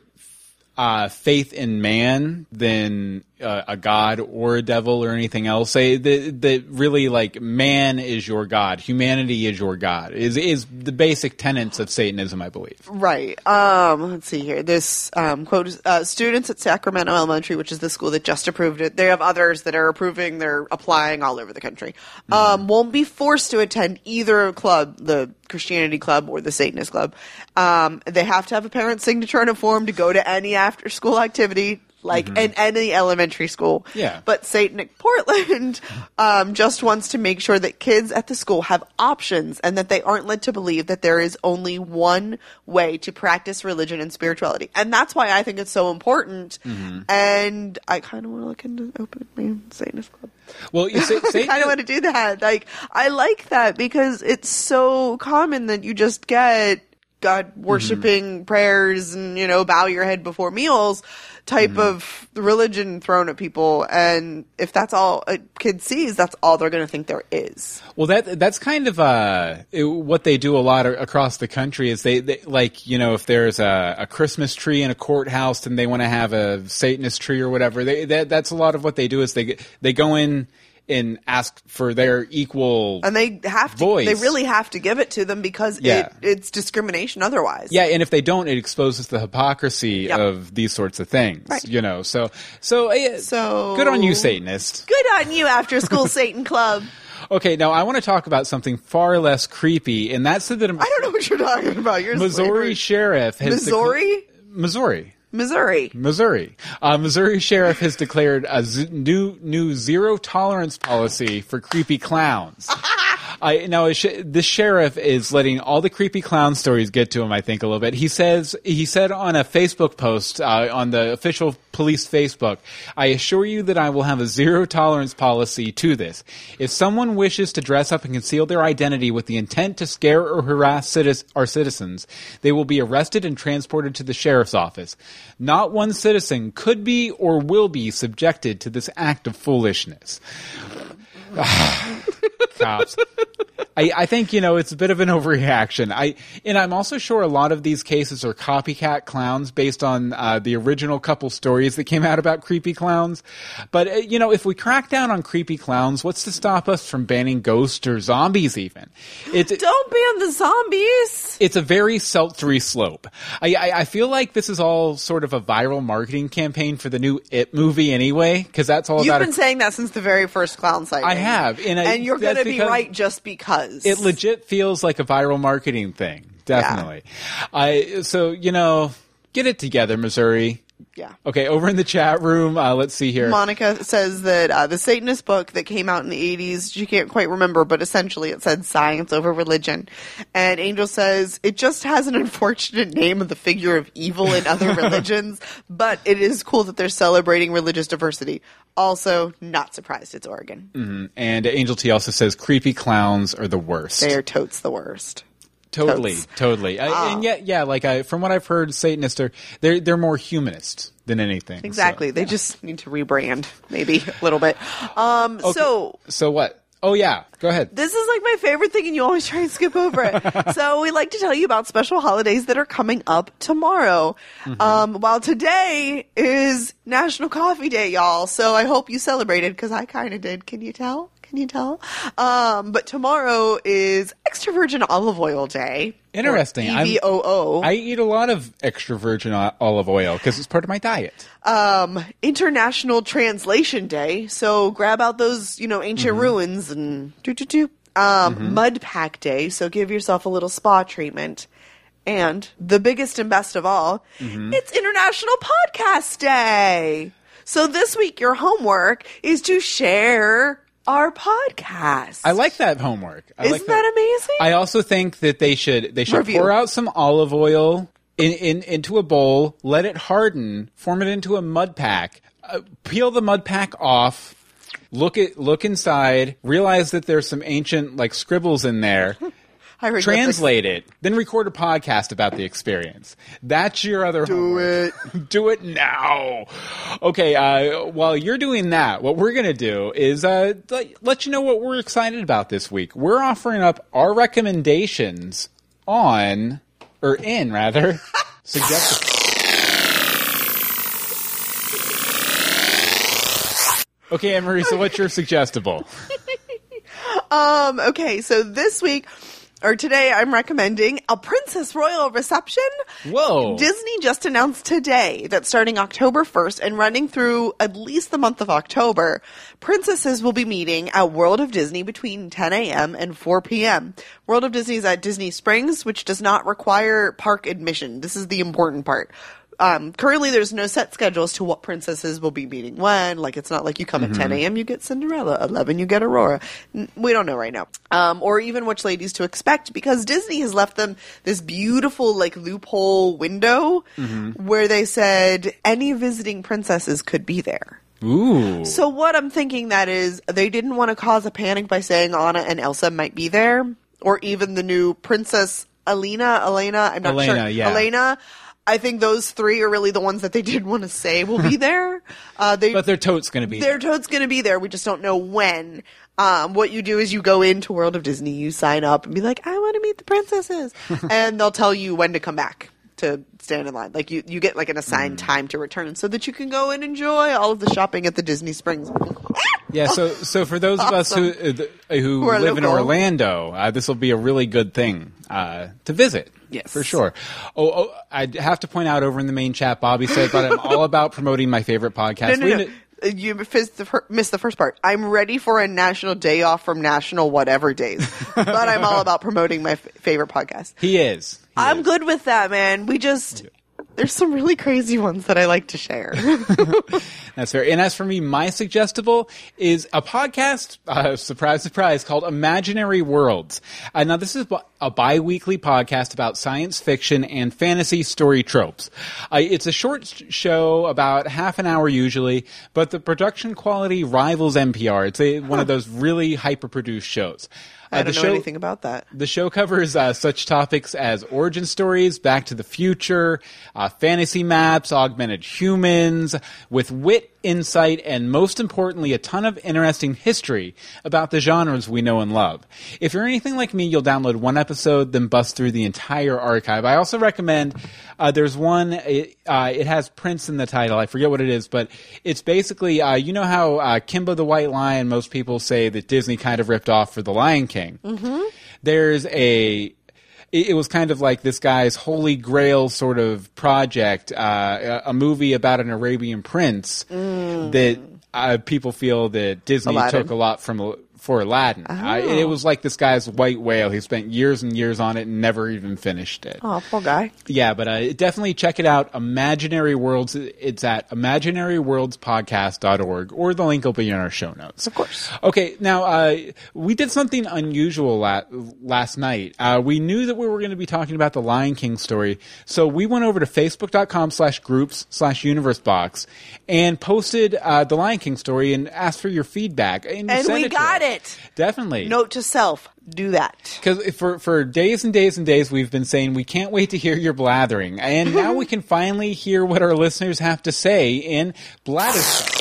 Speaker 1: uh, faith in man than uh, a god or a devil or anything else. Say that that really like man is your god, humanity is your god. Is is the basic tenets of Satanism, I believe.
Speaker 2: Right. Um, let's see here. This um, quote is uh, students at Sacramento Elementary, which is the school that just approved it. They have others that are approving. They're applying all over the country. Um, won't be forced to attend either club, the Christianity club or the Satanist club. Um, they have to have a parent signature on a form to go to any after school activity. Like in any elementary school,
Speaker 1: Yeah.
Speaker 2: But Satanic Portland um, just wants to make sure that kids at the school have options and that they aren't led to believe that there is only one way to practice religion and spirituality. And that's why I think it's so important. And I kind of want to look into opening Satanist club.
Speaker 1: Well, you say,
Speaker 2: I kind of want to do that. Like, I like that because it's so common that you just get God worshiping prayers and, you know, bow your head before meals type of religion thrown at people. And if that's all a kid sees, that's all they're going to think there is.
Speaker 1: Well, that that's kind of uh, it- what they do a lot across the country. Is they, they like you know if there's a, a Christmas tree in a courthouse and they want to have a Satanist tree or whatever. They, that, that's a lot of what they do. Is they they go in and ask for their equal.
Speaker 2: And they have to,
Speaker 1: Voice.
Speaker 2: they really have to give it to them because
Speaker 1: Yeah.
Speaker 2: it, it's discrimination otherwise.
Speaker 1: yeah, and if they don't, it exposes the hypocrisy
Speaker 2: Yep.
Speaker 1: of these sorts of things.
Speaker 2: Right.
Speaker 1: You know, so so uh,
Speaker 2: So-
Speaker 1: good on you, Satanist.
Speaker 2: Good on you, After School Satan Club.
Speaker 1: Okay, now I want to talk about something far less creepy, and that's that
Speaker 2: I don't know what you're talking about. You're
Speaker 1: Missouri sheriff has
Speaker 2: Missouri?
Speaker 1: Missouri.
Speaker 2: Missouri.
Speaker 1: Missouri. Uh, Missouri sheriff has declared a z- new new zero tolerance policy for creepy clowns. I now sh- the sheriff is letting all the creepy clown stories get to him. I think a little bit. He says he said on a Facebook post uh, on the official police Facebook, "I assure you that I will have a zero tolerance policy to this. If someone wishes to dress up and conceal their identity with the intent to scare or harass citis- our citizens, they will be arrested and transported to the sheriff's office. Not one citizen could be or will be subjected to this act of foolishness." Cops. I, I think you know it's a bit of an overreaction. I and I'm also sure a lot of these cases are copycat clowns based on uh, the original couple stories that came out about creepy clowns. But uh, you know, if we crack down on creepy clowns, what's to stop us from banning ghosts or zombies? Even it's
Speaker 2: Don't ban the zombies.
Speaker 1: it's a very seltzery slope. I, I, I feel like this is all sort of a viral marketing campaign for the new It movie anyway, because that's all
Speaker 2: You've been
Speaker 1: a-
Speaker 2: saying that since the very first clown sighting.
Speaker 1: I have, and I-
Speaker 2: and you're going to be right just because
Speaker 1: it legit feels like a viral marketing thing. Definitely. I so you know, get it together, Missouri.
Speaker 2: Yeah.
Speaker 1: Okay, over in the chat room, uh, let's see here.
Speaker 2: Monica says that uh, the Satanist book that came out in the 80s, she can't quite remember, but essentially it said science over religion. And Angel says it just has an unfortunate name of the figure of evil in other religions, but it is cool that they're celebrating religious diversity. Also, not surprised it's Oregon.
Speaker 1: And Angel T also says creepy clowns are the worst.
Speaker 2: They are totes the worst.
Speaker 1: totally,
Speaker 2: totes.
Speaker 1: totally. I, and yet, yeah, like I, from what I've heard, Satanists are they're they're more humanist than anything. so-
Speaker 2: Exactly. They just need to rebrand, maybe a little bit. Um, So
Speaker 1: So what? Oh yeah, go ahead.
Speaker 2: This is like my favorite thing, and you always try and skip over it. so we like to tell you about special holidays that are coming up tomorrow. Um, while today is National Coffee Day, y'all. So I hope you celebrated because I kind of did. Can you tell? Can you tell? Um, but tomorrow is extra virgin olive oil day.
Speaker 1: Interesting. I'm-
Speaker 2: EVOO.
Speaker 1: I eat a lot of extra virgin o- olive oil because it's part of my diet.
Speaker 2: um, International Translation Day. So grab out those, you know, ancient ruins and do do do. Um, Mud Pack Day. So give yourself a little spa treatment. And the biggest and best of all, it's International Podcast Day. So this week, your homework is to share our podcast.
Speaker 1: I like that homework. I
Speaker 2: Isn't
Speaker 1: like
Speaker 2: that amazing?
Speaker 1: I also think that they should they should
Speaker 2: Review.
Speaker 1: pour out some olive oil in, in into a bowl, let it harden, form it into a mud pack, uh, peel the mud pack off, look at look inside, realize that there's some ancient like scribbles in there translate it, then record a podcast about the experience. That's your other.
Speaker 2: Do
Speaker 1: homework. it. do it now. Okay. Uh, while you're doing that, what we're gonna do is uh, let you know what we're excited about this week. We're offering up our recommendations on or in rather suggestions. Okay, Anne Marie, so what's your suggestible?
Speaker 2: um, okay, so this week or today I'm recommending A Princess Royal Reception.
Speaker 1: Whoa.
Speaker 2: Disney just announced today that starting October 1st and running through at least the month of October, princesses will be meeting at World of Disney between 10 a.m. and 4 p.m. World of Disney is at Disney Springs, which does not require park admission. This is the important part. Um, currently, there's no set schedule as to what princesses will be meeting when. Like, it's not like you come at 10 a.m., you get Cinderella, 11, you get Aurora. N- We don't know right now. Um, or even which ladies to expect because Disney has left them this beautiful, like, loophole window where they said any visiting princesses could be there.
Speaker 1: Ooh.
Speaker 2: So what I'm thinking that is they didn't want to cause a panic by saying Anna and Elsa might be there, or even the new Princess Elena, Elena. I'm not
Speaker 1: Elena,
Speaker 2: sure.
Speaker 1: yeah.
Speaker 2: Elena. I think those three are really the ones that they did want to say will be there. Uh, they,
Speaker 1: But their tote's going to be there.
Speaker 2: their
Speaker 1: there.
Speaker 2: toad's going to be there. We just don't know when. Um, what you do is you go into World of Disney, you sign up and be like, I want to meet the princesses. and they'll tell you when to come back to stand in line. Like you, you get like an assigned
Speaker 1: Mm.
Speaker 2: time to return so that you can go and enjoy all of the shopping at the Disney Springs.
Speaker 1: Yeah, so so for those of us who uh, who,
Speaker 2: Who
Speaker 1: live in. Orlando, uh, this will be a really good thing uh, to visit.
Speaker 2: Yes.
Speaker 1: for sure. Oh, oh, I have to point out over in the main chat, Bobby said, "But I'm all about promoting my favorite podcast."
Speaker 2: No, no, no. Uh, You missed the, missed the first part. I'm ready for a national day off from national whatever days, but I'm all about promoting my f- favorite podcast.
Speaker 1: He is.
Speaker 2: I'm good with that, man. We just there's some really crazy ones that I like to share.
Speaker 1: That's fair. And as for me, my suggestible is a podcast, uh, surprise, surprise, called Imaginary Worlds. Uh, now, this is a bi-weekly podcast about science fiction and fantasy story tropes. Uh, it's a short sh- show, about half an hour usually, but the production quality rivals NPR. It's a, one of those really hyper-produced shows. Uh,
Speaker 2: I don't
Speaker 1: the
Speaker 2: know
Speaker 1: show-
Speaker 2: anything about that.
Speaker 1: the show covers uh, such topics as origin stories, Back to the Future, uh, fantasy maps, augmented humans, with wit, insight, and most importantly, a ton of interesting history about the genres we know and love. If you're anything like me, you'll download one episode, then bust through the entire archive. I also recommend uh, there's one. It, uh, it has Prince in the title. I forget what it is, but it's basically uh, you know how uh, Kimba the White Lion. Most people say that Disney kind of ripped off for the Lion King. Mm-hmm. There's a it it was kind of like this guy's holy grail sort of project, uh, a a movie about an Arabian prince that uh, people feel that Disney
Speaker 2: Aladdin.
Speaker 1: took a lot from for Aladdin. Uh, it was like this guy's white whale. He spent years and years on it and never even finished it.
Speaker 2: Oh, poor guy.
Speaker 1: Yeah, but uh, definitely check it out. Imaginary Worlds. It's at imaginaryworldspodcast.org, or the link will be in our show notes.
Speaker 2: Of course.
Speaker 1: Okay, now uh, we did something unusual la- last night. Uh, we knew that we were going to be talking about the Lion King story, so we went over to facebook.com slash groups slash universe box and posted uh, the Lion King story and asked for your feedback. And,
Speaker 2: And we got
Speaker 1: us.
Speaker 2: it.
Speaker 1: Definitely.
Speaker 2: Note to self: do that.
Speaker 1: Because for for days and days and days, we've been saying we can't wait to hear your blathering, and now we can finally hear what our listeners have to say in Blather.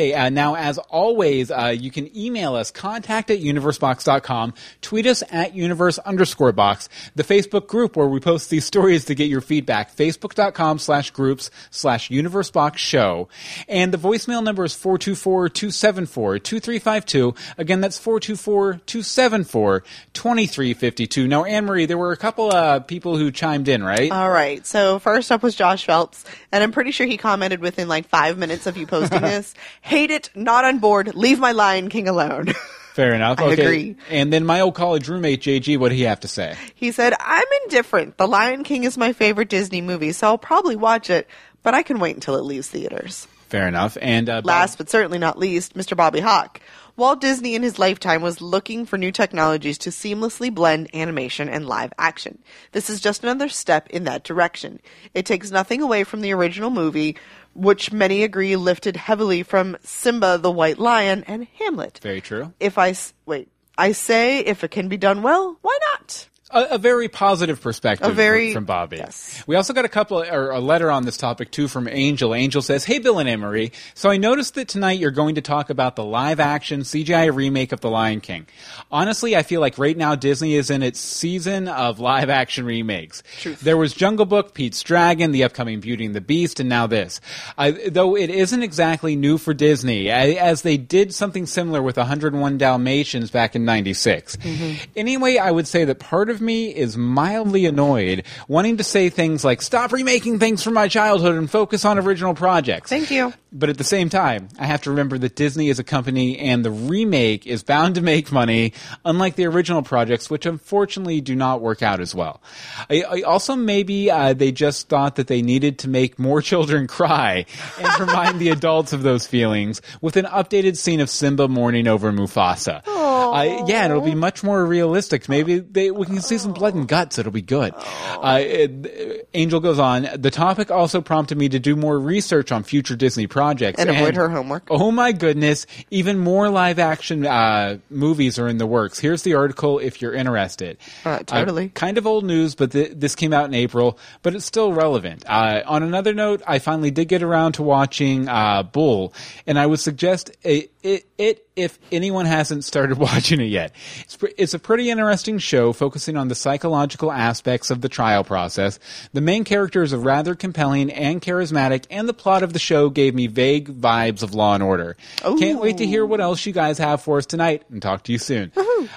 Speaker 1: Okay, uh, now as always, uh, you can email us, contact at universebox.com, tweet us at universe underscore box, the Facebook group where we post these stories to get your feedback, facebook.com slash groups slash universebox show. And the voicemail number is 424-274-2352. Again, that's 424-274-2352. Now, Anne-Marie, there were a couple uh, people who chimed in, right?
Speaker 2: All right. So first up was Josh Phelps, and I'm pretty sure he commented within like five minutes of you posting this. Hate it, not on board. Leave my Lion King alone.
Speaker 1: Fair enough.
Speaker 2: I
Speaker 1: okay.
Speaker 2: agree.
Speaker 1: And then my old college roommate, JG, what did he have to say?
Speaker 2: he said, "I'm indifferent. The Lion King is my favorite Disney movie, so I'll probably watch it, but I can wait until it leaves theaters."
Speaker 1: Fair enough. And uh,
Speaker 2: Last but certainly not least, Mr. Bobby Hawk. Walt Disney in his lifetime was looking for new technologies to seamlessly blend animation and live action. This is just another step in that direction. It takes nothing away from the original movie, which many agree lifted heavily from Simba the White Lion and Hamlet.
Speaker 1: very true.
Speaker 2: If I s- wait, I say if it can be done well, why not?
Speaker 1: A, a very positive perspective
Speaker 2: very-
Speaker 1: from Bobby.
Speaker 2: yes.
Speaker 1: We also got a couple or a letter on this topic too from Angel. Angel says, "Hey Bill and Emery, so I noticed that tonight you're going to talk about the live action CGI remake of The Lion King. Honestly, I feel like right now Disney is in its season of live action remakes. There was Jungle Book, Pete's Dragon, the upcoming Beauty and the Beast, and now this. I, though it isn't exactly new for Disney, as they did something similar with 101 Dalmatians back in '96. Mm-hmm. Anyway, I would say that part of me is mildly annoyed, wanting to say things like "Stop remaking things from my childhood and focus on original projects."
Speaker 2: Thank you.
Speaker 1: But at the same time, I have to remember that Disney is a company and the remake is bound to make money, unlike the original projects, which unfortunately do not work out as well. I, I also, maybe uh, they just thought that they needed to make more children cry and remind the adults of those feelings with an updated scene of Simba mourning over Mufasa. Uh, yeah, and it'll be much more realistic. Maybe they, we can see some blood and guts. It'll be good. Uh, it- Angel goes on. The topic also prompted me to do more research on future Disney projects
Speaker 2: And avoid her homework.
Speaker 1: Oh my goodness! Even more live action uh, movies are in the works. Here's the article if you're interested.
Speaker 2: Uh, totally.
Speaker 1: kind of old news, but th- this came out in April, but it's still relevant. Uh, on another note, I finally did get around to watching uh, Bull, and I would suggest it, it, it if anyone hasn't started watching it yet. It's, pre- it's a pretty interesting show focusing on the psychological aspects of the trial process. The main characters are rather compelling and charismatic, and the plot of the show gave me vague vibes of Law and Order. Can't wait to hear what else you guys have for us tonight, and talk to you soon.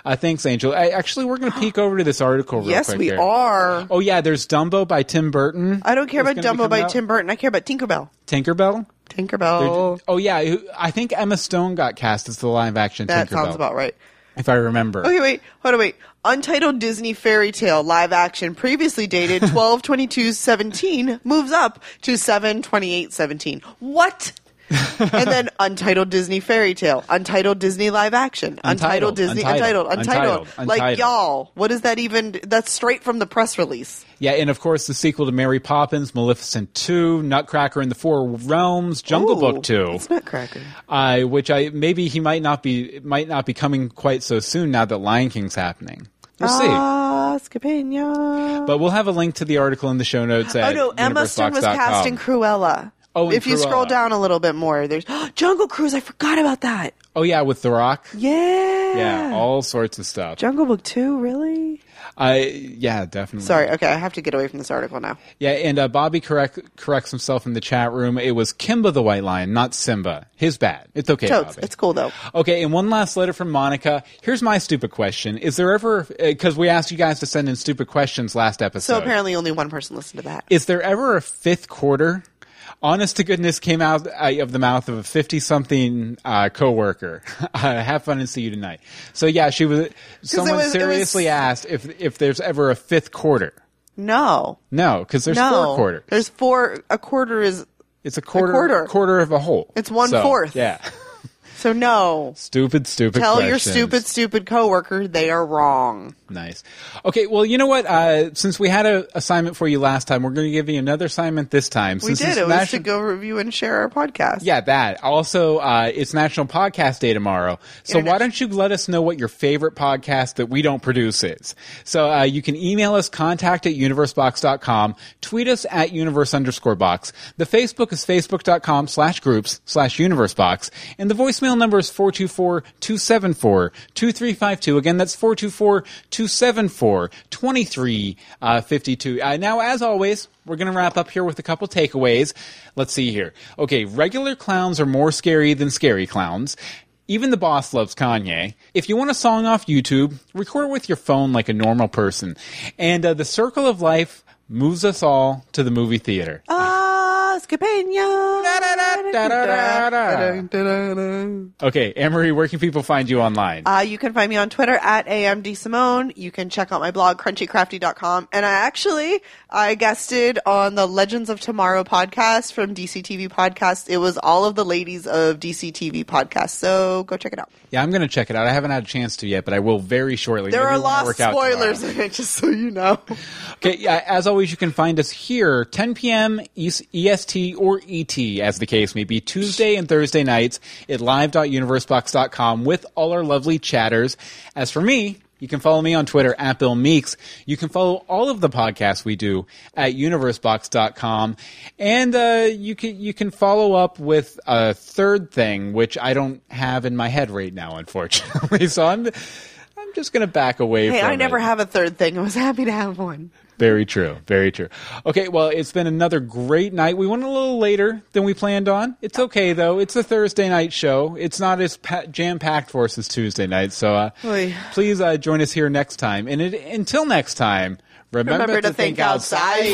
Speaker 1: Uh, thanks, Angel. I, actually, we're going to peek over to this article real
Speaker 2: Yes,
Speaker 1: quick
Speaker 2: we
Speaker 1: here.
Speaker 2: are.
Speaker 1: Oh yeah, there's Dumbo by Tim Burton.
Speaker 2: I don't care about Dumbo by
Speaker 1: out.
Speaker 2: Tim Burton. I care about Tinkerbell.
Speaker 1: Tinkerbell.
Speaker 2: Tinkerbell.
Speaker 1: Oh yeah, I think Emma Stone got cast as the live action
Speaker 2: that
Speaker 1: Tinkerbell.
Speaker 2: sounds about right.
Speaker 1: If I remember.
Speaker 2: Okay, wait, hold on, wait. Untitled Disney Fairy Tale live action, previously dated 12 22 17, moves up to 7 28 17. What? And then Untitled Disney Fairy Tale, Untitled Disney live action,
Speaker 1: Untitled,
Speaker 2: Untitled, Disney,
Speaker 1: Untitled,
Speaker 2: Untitled, Untitled.
Speaker 1: Untitled,
Speaker 2: Like, y'all, what is that even? That's straight from the press release.
Speaker 1: Yeah, and of course the sequel to Mary Poppins, Maleficent 2, Nutcracker in the Four Realms, Jungle
Speaker 2: Ooh,
Speaker 1: Book 2.
Speaker 2: It's Nutcracker.
Speaker 1: Uh, which I maybe he might not be might not be coming quite so soon now that Lion King's happening. We'll see.
Speaker 2: Ah, Scapania.
Speaker 1: But we'll have a link to the article in the show notes
Speaker 2: Oh
Speaker 1: at
Speaker 2: no, Emma Stone was cast in Cruella.
Speaker 1: Oh,
Speaker 2: if you scroll down a little bit more, there's Jungle Cruise. I forgot about that.
Speaker 1: Oh yeah, with The Rock.
Speaker 2: Yeah.
Speaker 1: Yeah, all sorts of stuff.
Speaker 2: Jungle Book 2, really?
Speaker 1: I yeah, definitely.
Speaker 2: Sorry, okay, I have to get away from this article now.
Speaker 1: Yeah, and uh, Bobby correct, corrects himself in the chat room. It was Kimba the White Lion, not Simba. His bad. It's okay,
Speaker 2: Totes,
Speaker 1: Bobby.
Speaker 2: it's cool though.
Speaker 1: Okay, and one last letter from Monica. Here's my stupid question: Is there ever because we asked you guys to send in stupid questions last episode?
Speaker 2: So apparently only one person listened to that.
Speaker 1: is there ever a fifth quarter? Honest to goodness, came out uh, of the mouth of a fifty-something uh, coworker. uh, have fun and see you tonight. So yeah, she was. Someone
Speaker 2: was- it was-
Speaker 1: seriously asked if if there's ever a fifth quarter.
Speaker 2: No.
Speaker 1: No, because there's
Speaker 2: no.
Speaker 1: four quarters.
Speaker 2: There's four a quarter is
Speaker 1: It's a quarter,
Speaker 2: quarter.
Speaker 1: quarter of a whole.
Speaker 2: It's one
Speaker 1: So,
Speaker 2: fourth.
Speaker 1: Yeah.
Speaker 2: So no.
Speaker 1: Stupid, stupid.
Speaker 2: Tell your stupid, stupid coworker they are wrong.
Speaker 1: Nice. Okay, well, you know what? Uh, since we had an assignment for you last time, we're going to give you another assignment this time.
Speaker 2: We
Speaker 1: Since
Speaker 2: did.
Speaker 1: it's
Speaker 2: It was to go review and share our podcast.
Speaker 1: Yeah, that. Also, uh, it's National Podcast Day tomorrow. So
Speaker 2: Internet-
Speaker 1: why don't you let us know what your favorite podcast that we don't produce is? So uh, you can email us contact at universebox.com, tweet us at universe underscore box. The Facebook is facebook.com slash groups slash universebox. And the voicemail number is 424-274-2352. Again, that's 424-274-2352. Uh, now, as always, we're going to wrap up here with a couple takeaways. Let's see here. Okay, regular clowns are more scary than scary clowns. Even the boss loves Kanye. If you want a song off YouTube, record it with your phone like a normal person. And uh, the circle of life moves us all to the movie theater.
Speaker 2: Ah,
Speaker 1: Da-da-da-da-da-da. Okay, Amory, where can people find you online?
Speaker 2: Uh, you can find me on Twitter at amdsimone. You can check out my blog, crunchycrafty.com. And I actually, I guested on the Legends of Tomorrow podcast from DCTV podcast. It was all of the ladies of DCTV podcast. So go check it out.
Speaker 1: Yeah, I'm going to check it out. I haven't had a chance to yet, but I will very shortly.
Speaker 2: There
Speaker 1: Maybe
Speaker 2: are
Speaker 1: when I
Speaker 2: lots
Speaker 1: work
Speaker 2: of
Speaker 1: out
Speaker 2: spoilers in it, just so you know.
Speaker 1: Okay, yeah, as always, you can find us here, 10 p.m. East- EST or ET, as the case may be, Tuesday and Thursday nights at live.universebox.com with all our lovely chatters. As for me, You can follow me on Twitter at Bill Meeks. You can follow all of the podcasts we do at universebox.com. And uh, you can you can follow up with a third thing, which I don't have in my head right now, unfortunately. so I'm I'm just going to back away from Hey,
Speaker 2: I never
Speaker 1: it.
Speaker 2: have a third thing. I was happy to have one.
Speaker 1: Very true. Very true. Okay, well, it's been another great night. We went a little later than we planned on. It's okay though. It's a Thursday night show. It's not as pa- jam packed for us as Tuesday night. So uh, please uh, join us here next time. And it, until next time, remember,
Speaker 2: Remember to think outside.